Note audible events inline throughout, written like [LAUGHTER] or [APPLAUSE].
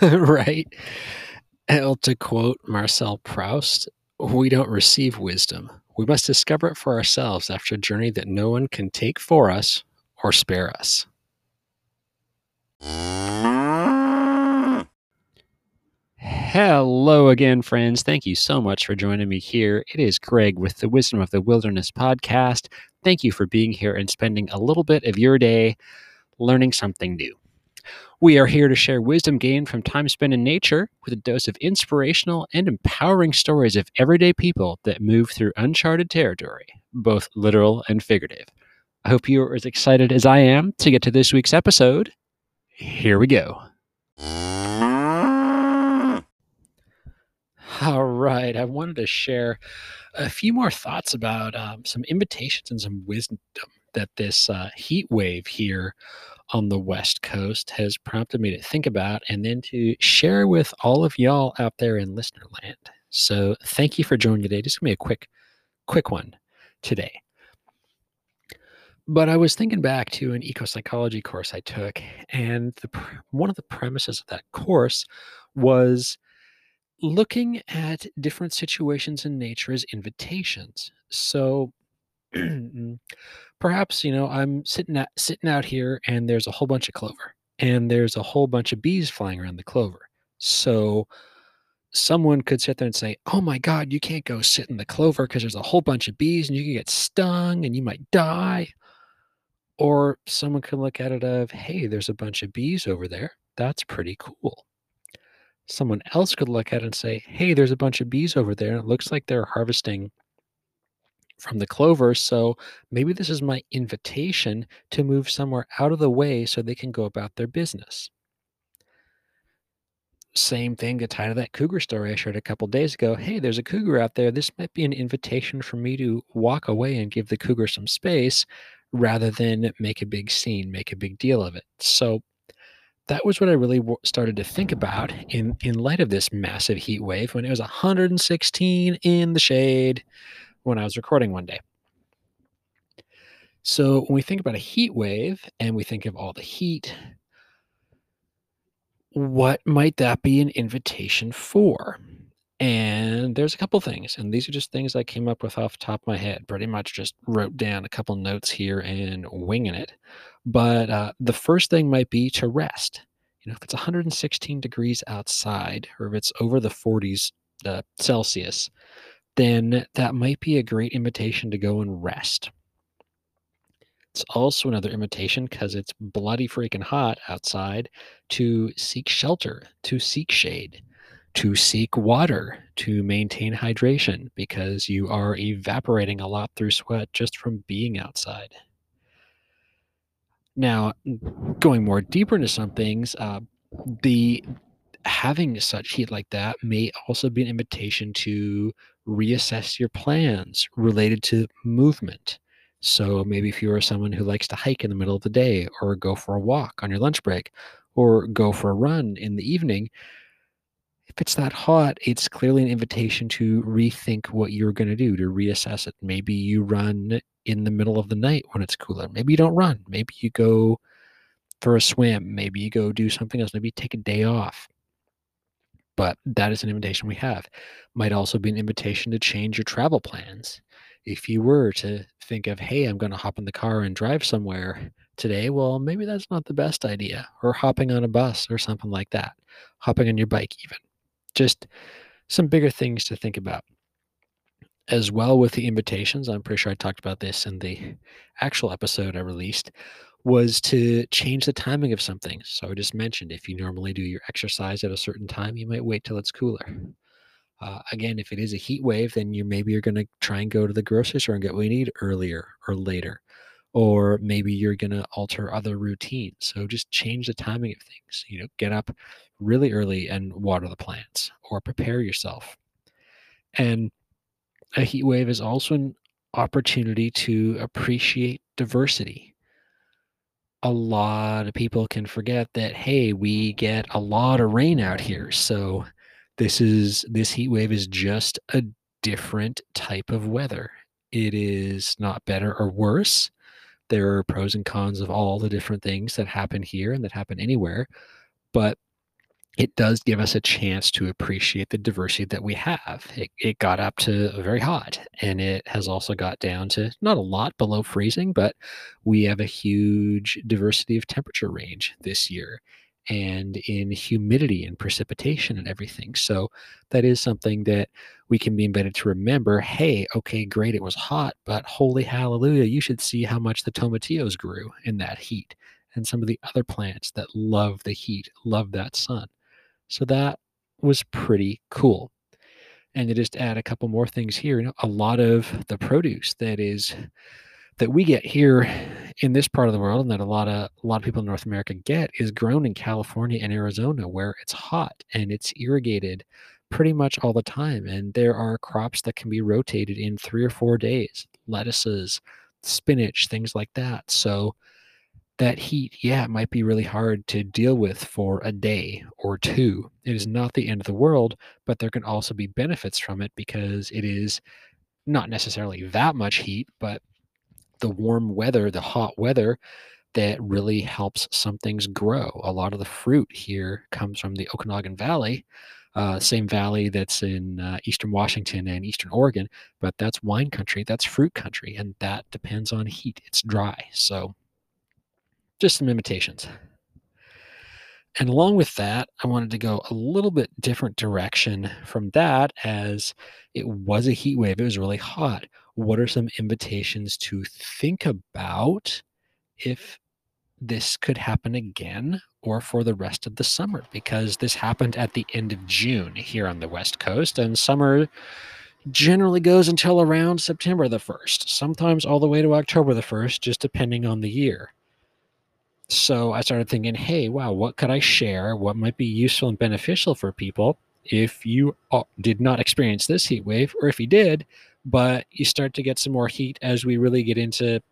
[LAUGHS] right. Well, to quote Marcel Proust, we don't receive wisdom. We must discover it for ourselves after a journey that no one can take for us or spare us. Hello again, friends. Thank you so much for joining me here. It is Greg with the Wisdom of the Wilderness podcast. Thank you for being here and spending a little bit of your day learning something new. We are here to share wisdom gained from time spent in nature with a dose of inspirational and empowering stories of everyday people that move through uncharted territory, both literal and figurative. I hope you are as excited as I am to get to this week's episode. Here we go. All right. I wanted to share a few more thoughts about um, some invitations and some wisdom that this uh, heat wave here on the West Coast has prompted me to think about and then to share with all of y'all out there in listener land. So thank you for joining today. Just gonna be a quick, quick one today. But I was thinking back to an eco psychology course I took, and the, one of the premises of that course was looking at different situations in nature as invitations. So [CLEARS THROAT] Mm. perhaps you know i'm sitting out sitting out here and there's a whole bunch of clover and there's a whole bunch of bees flying around the clover. So someone could sit there and say oh my god you can't go sit in the clover because there's a whole bunch of bees and you can get stung and you might die. Or someone could look at it of hey there's a bunch of bees over there. That's pretty cool. Someone else could look at it and say hey there's a bunch of bees over there and it looks like they're harvesting from the clover. So maybe this is my invitation to move somewhere out of the way so they can go about their business. Same thing to tie to that cougar story I shared a couple days ago. Hey, there's a cougar out there. This might be an invitation for me to walk away and give the cougar some space rather than make a big scene, make a big deal of it. So that was what I really started to think about in in light of this massive heat wave when it was 116 in the shade when I was recording one day. So when we think about a heat wave and we think of all the heat, what might that be an invitation for? And there's a couple things, and these are just things I came up with off the top of my head. Pretty much just wrote down a couple notes here and winging it. But uh, the first thing might be to rest. You know, if it's 116 degrees outside, or if it's over the 40s uh, Celsius, then that might be a great invitation to go and rest. It's also another invitation because it's bloody freaking hot outside to seek shelter, to seek shade, to seek water, to maintain hydration because you are evaporating a lot through sweat just from being outside. Now, going more deeper into some things, uh, the having such heat like that may also be an invitation to reassess your plans related to movement. So maybe if you are someone who likes to hike in the middle of the day or go for a walk on your lunch break or go for a run in the evening, if it's that hot, it's clearly an invitation to rethink what you're going to do, to reassess it. Maybe you run in the middle of the night when it's cooler. Maybe you don't run. Maybe you go for a swim. Maybe you go do something else. Maybe take a day off but that is an invitation we have. Might also be an invitation to change your travel plans. If you were to think of, hey, I'm going to hop in the car and drive somewhere today, well, maybe that's not the best idea. Or hopping on a bus or something like that, hopping on your bike, even. Just some bigger things to think about. As well with the invitations, I'm pretty sure I talked about this in the actual episode I released was to change the timing of something. So I just mentioned if you normally do your exercise at a certain time, you might wait till it's cooler. Uh, again, if it is a heat wave, then you maybe you're going to try and go to the grocery store and get what you need earlier or later, or maybe you're going to alter other routines. So just change the timing of things. You know, get up really early and water the plants, or prepare yourself. And a heat wave is also an opportunity to appreciate diversity a lot of people can forget that hey we get a lot of rain out here. So this is this heat wave is just a different type of weather. It is not better or worse. There are pros and cons of all the different things that happen here and that happen anywhere but it does give us a chance to appreciate the diversity that we have. It, it got up to very hot and it has also got down to not a lot below freezing, but we have a huge diversity of temperature range this year and in humidity and precipitation and everything. So that is something that we can be invited to remember. Hey, okay, great, it was hot, but holy hallelujah, you should see how much the tomatillos grew in that heat and some of the other plants that love the heat, love that sun. So that was pretty cool. And to just add a couple more things here, you know, a lot of the produce that is that we get here in this part of the world and that a lot of a lot of people in North America get is grown in California and Arizona where it's hot and it's irrigated pretty much all the time and there are crops that can be rotated in 3 or 4 days lettuces spinach things like that so that heat, yeah, it might be really hard to deal with for a day or two. It is not the end of the world, but there can also be benefits from it because it is not necessarily that much heat, but the warm weather, the hot weather that really helps some things grow. A lot of the fruit here comes from the Okanagan Valley, uh, same valley that's in uh, eastern Washington and eastern Oregon, but that's wine country, that's fruit country, and that depends on heat. It's dry. So just some imitations. And along with that, I wanted to go a little bit different direction from that as it was a heat wave. It was really hot. What are some invitations to think about if this could happen again or for the rest of the summer? Because this happened at the end of June here on the West Coast, and summer generally goes until around September the 1st, sometimes all the way to October the 1st, just depending on the year. So I started thinking, hey, wow, what could I share? What might be useful and beneficial for people if you did not experience this heat wave, or if you did, but you start to get some more heat as we really get into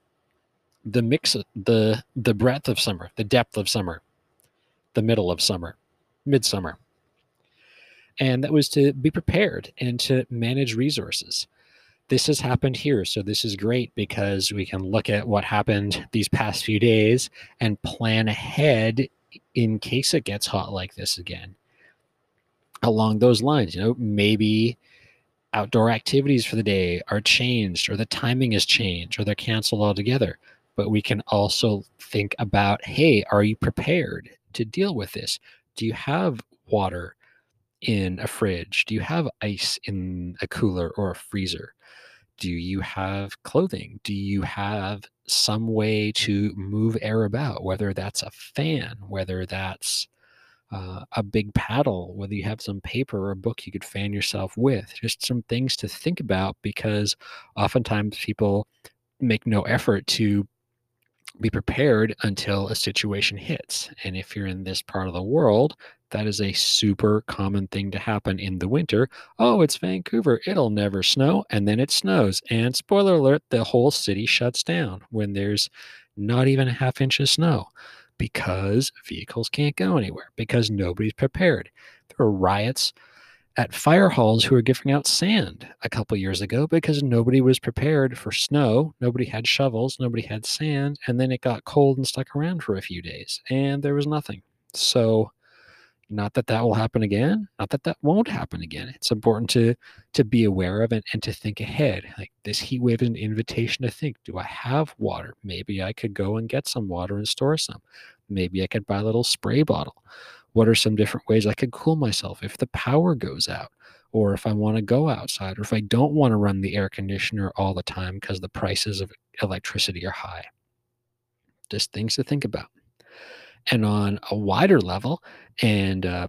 the mix, the the breadth of summer, the depth of summer, the middle of summer, midsummer. And that was to be prepared and to manage resources this has happened here. So this is great because we can look at what happened these past few days and plan ahead in case it gets hot like this again. Along those lines, you know, maybe outdoor activities for the day are changed or the timing is changed or they're canceled altogether. But we can also think about hey, are you prepared to deal with this? Do you have water in a fridge? Do you have ice in a cooler or a freezer? Do you have clothing? Do you have some way to move air about, whether that's a fan, whether that's uh, a big paddle, whether you have some paper or a book you could fan yourself with? Just some things to think about because oftentimes people make no effort to be prepared until a situation hits. And if you're in this part of the world, that is a super common thing to happen in the winter. Oh, it's Vancouver. It'll never snow. And then it snows. And spoiler alert, the whole city shuts down when there's not even a half inch of snow because vehicles can't go anywhere because nobody's prepared. There are riots at fire halls who were giving out sand a couple years ago because nobody was prepared for snow. Nobody had shovels, nobody had sand, and then it got cold and stuck around for a few days and there was nothing. So not that that will happen again not that that won't happen again it's important to to be aware of it and to think ahead like this heat wave is an invitation to think do i have water maybe i could go and get some water and store some maybe i could buy a little spray bottle what are some different ways i could cool myself if the power goes out or if i want to go outside or if i don't want to run the air conditioner all the time because the prices of electricity are high? Just things to think about. And on a wider level and uh,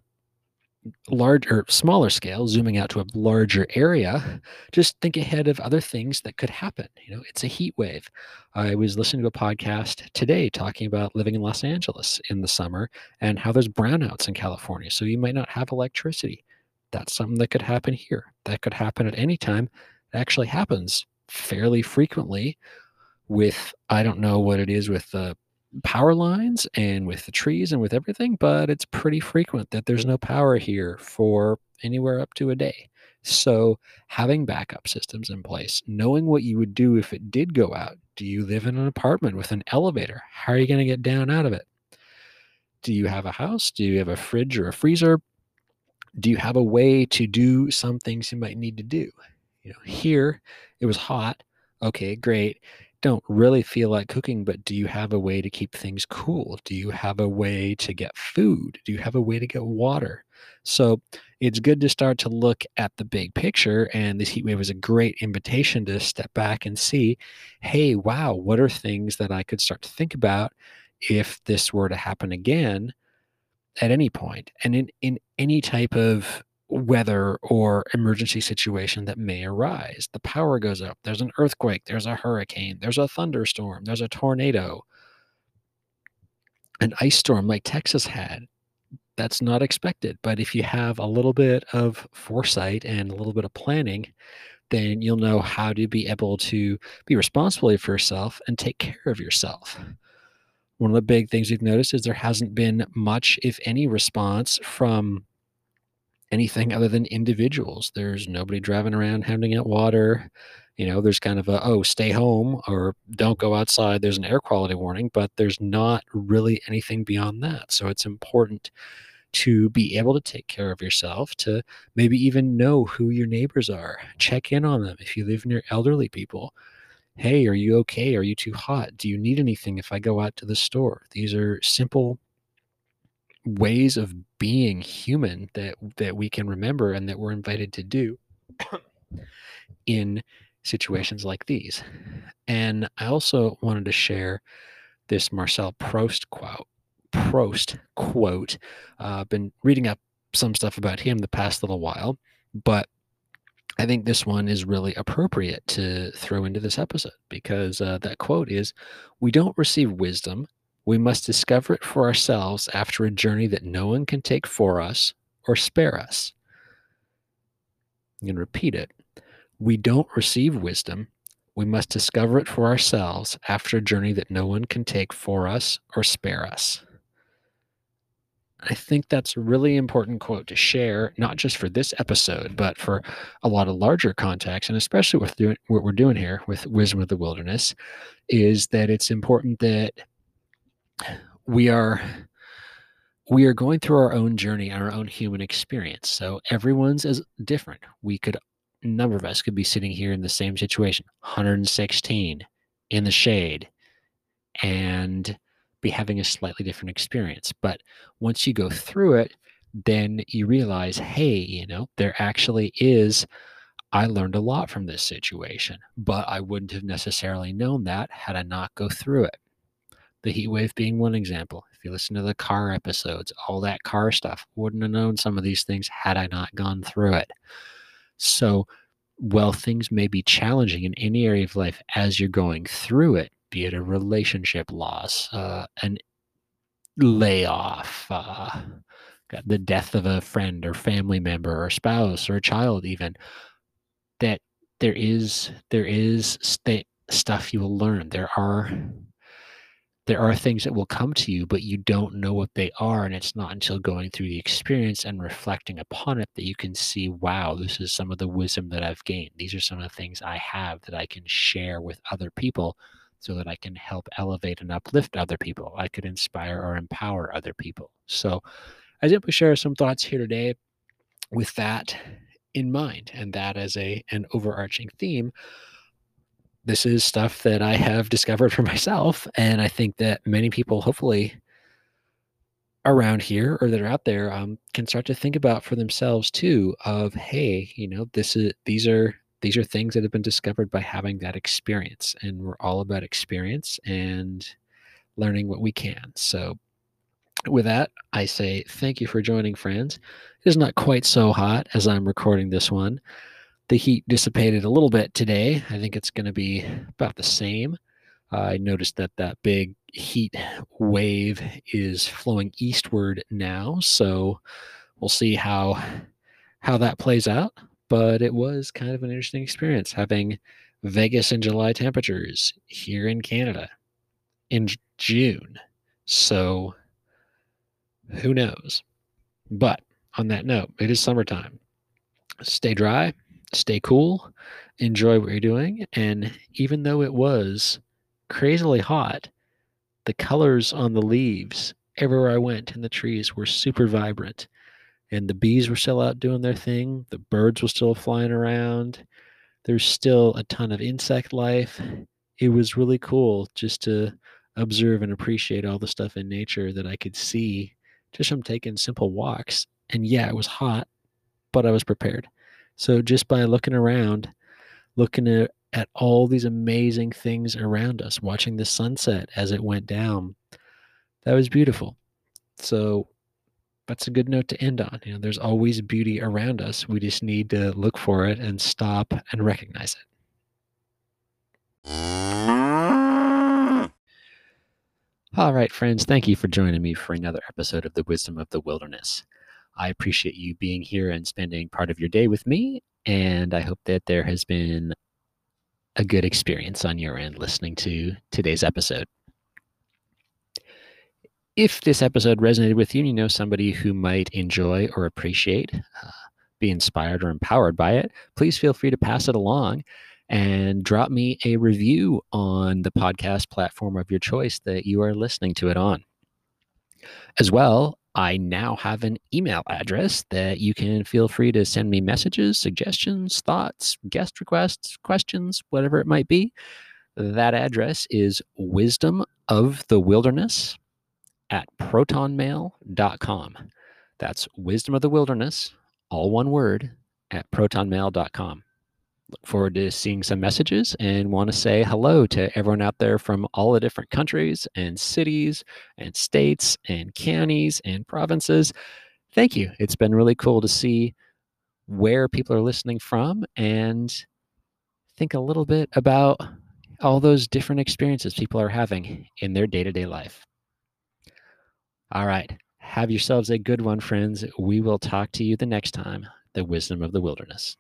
larger, smaller scale, zooming out to a larger area, just think ahead of other things that could happen. You know, it's a heat wave. I was listening to a podcast today talking about living in Los Angeles in the summer and how there's brownouts in California. So you might not have electricity. That's something that could happen here. That could happen at any time. It actually happens fairly frequently with, I don't know what it is with the power lines and with the trees and with everything, but it's pretty frequent that there's no power here for anywhere up to a day. So, having backup systems in place, knowing what you would do if it did go out. Do you live in an apartment with an elevator? How are you going to get down out of it? Do you have a house? Do you have a fridge or a freezer? Do you have a way to do some things you might need to do? You know, here it was hot. Okay, great. Don't really feel like cooking, but do you have a way to keep things cool? Do you have a way to get food? Do you have a way to get water? So it's good to start to look at the big picture. And this heat wave is a great invitation to step back and see hey, wow, what are things that I could start to think about if this were to happen again at any point and in, in any type of weather or emergency situation that may arise. The power goes up, there's an earthquake, there's a hurricane, there's a thunderstorm, there's a tornado, an ice storm like Texas had. That's not expected. But if you have a little bit of foresight and a little bit of planning, then you'll know how to be able to be responsible for yourself and take care of yourself. One of the big things we've noticed is there hasn't been much, if any, response from anything other than individuals. There's nobody driving around handing out water. You know, there's kind of a, oh, stay home or don't go outside. There's an air quality warning, but there's not really anything beyond that. So it's important to be able to take care of yourself, to maybe even know who your neighbors are, check in on them if you live near elderly people. Hey, are you okay? Are you too hot? Do you need anything if I go out to the store? These are simple ways of being human that that we can remember and that we're invited to do in situations like these. And I also wanted to share this Marcel Proust quote. Proust quote. I've uh, been reading up some stuff about him the past little while, but I think this one is really appropriate to throw into this episode because uh, that quote is We don't receive wisdom we must discover it for ourselves after a journey that no one can take for us or spare us. To repeat it. We don't receive wisdom. We must discover it for ourselves after a journey that no one can take for us or spare us. I think that's a really important quote to share, not just for this episode, but for a lot of larger context, and especially with doing, what we're doing here with Wisdom of the Wilderness, is that it's important that we are we are going through our own journey our own human experience. So everyone's is different. We could number of us could be sitting here in the same situation 116 in the shade and be having a slightly different experience. But once you go through it then you realize hey you know there actually is I learned a lot from this situation, but I wouldn't have necessarily known that had I not go through it the heat wave being one example. If you listen to the car episodes, all that car stuff, wouldn't have known some of these things had I not gone through it. So, while things may be challenging in any area of life as you're going through it, be it a relationship loss, uh, an layoff, uh, the death of a friend or family member or spouse or a child, even, that there is there is st- stuff you will learn. There are there are things that will come to you, but you don't know what they are. And it's not until going through the experience and reflecting upon it that you can see, wow, this is some of the wisdom that I've gained. These are some of the things I have that I can share with other people so that I can help elevate and uplift other people. I could inspire or empower other people. So I simply share some thoughts here today with that in mind and that as a an overarching theme this is stuff that I have discovered for [LAUGHS] myself. And I think that many people, hopefully, around here or that are out there um, can start to think about for themselves too of hey you know this is these are these are things that have been discovered by having that experience and we're all about experience and learning what we can so with that i say thank you for joining friends it is not quite so hot as i'm recording this one the heat dissipated a little bit today. I think it's going to be about the same. Uh, I noticed that that big heat wave is flowing eastward now, so we'll see how how that plays out. But it was kind of an interesting experience having Vegas in July temperatures here in Canada in June. So who knows? But on that note, it is summertime. Stay dry, stay cool, enjoy what you're doing. And even though it was crazily hot, the colors on the leaves everywhere I went, and the trees were super vibrant. And the bees were still out doing their thing. The birds were still flying around. There's still a ton of insect life. It was really cool just to observe and appreciate all the stuff in nature that I could see just from taking simple walks. And yeah, it was hot, but I was prepared. So just by looking around, looking at, at all these amazing things around us, watching the sunset as it went down, that was beautiful. So that's a good note to end on. You know, there's always beauty around us. We just need to look for it and stop and recognize it. All right, friends, thank you for joining me for another episode of The Wisdom of the Wilderness. I appreciate you being here and spending part of your day with me, and I hope that there has been a good experience on your end listening to today's episode. If this episode resonated with you and you know somebody who might enjoy or appreciate, uh, be inspired or empowered by it, please feel free to pass it along and drop me a review on the podcast platform of your choice that you are listening to it on. As well, I now have an email address that you can feel free to send me messages, suggestions, thoughts, guest requests, questions, whatever it might be. That address is wisdom of the wilderness at protonmail.com. That's wisdom of the wilderness, all one word, at protonmail.com look forward to seeing some messages and want to say hello to everyone out there from all the different countries and cities and states and counties and provinces. Thank you. It's been really cool to see where people are listening from and think a little bit about all those different experiences people are having in their day to day life. All right. Have yourselves a good one, friends. We will talk to you the next time. The wisdom of the wilderness.